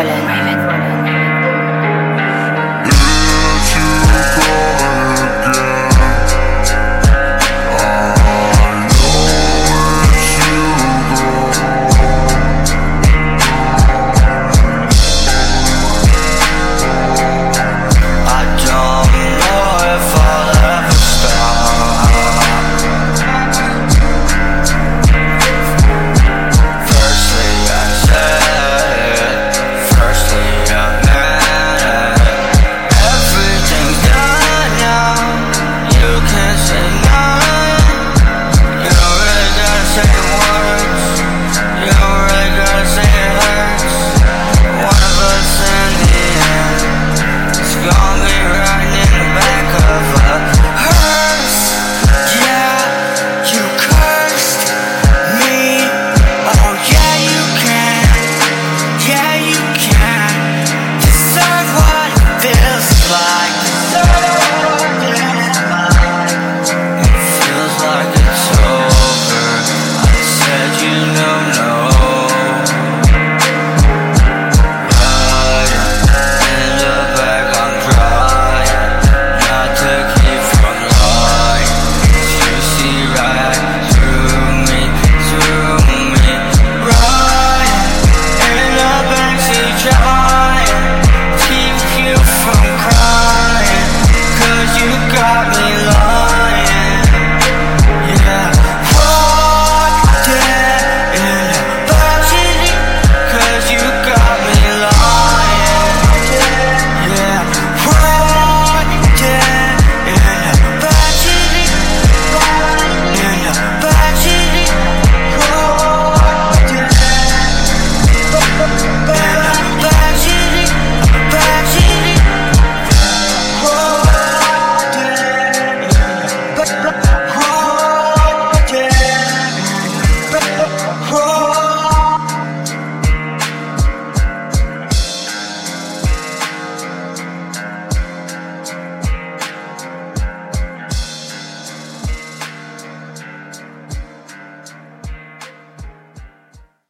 Holland. deserve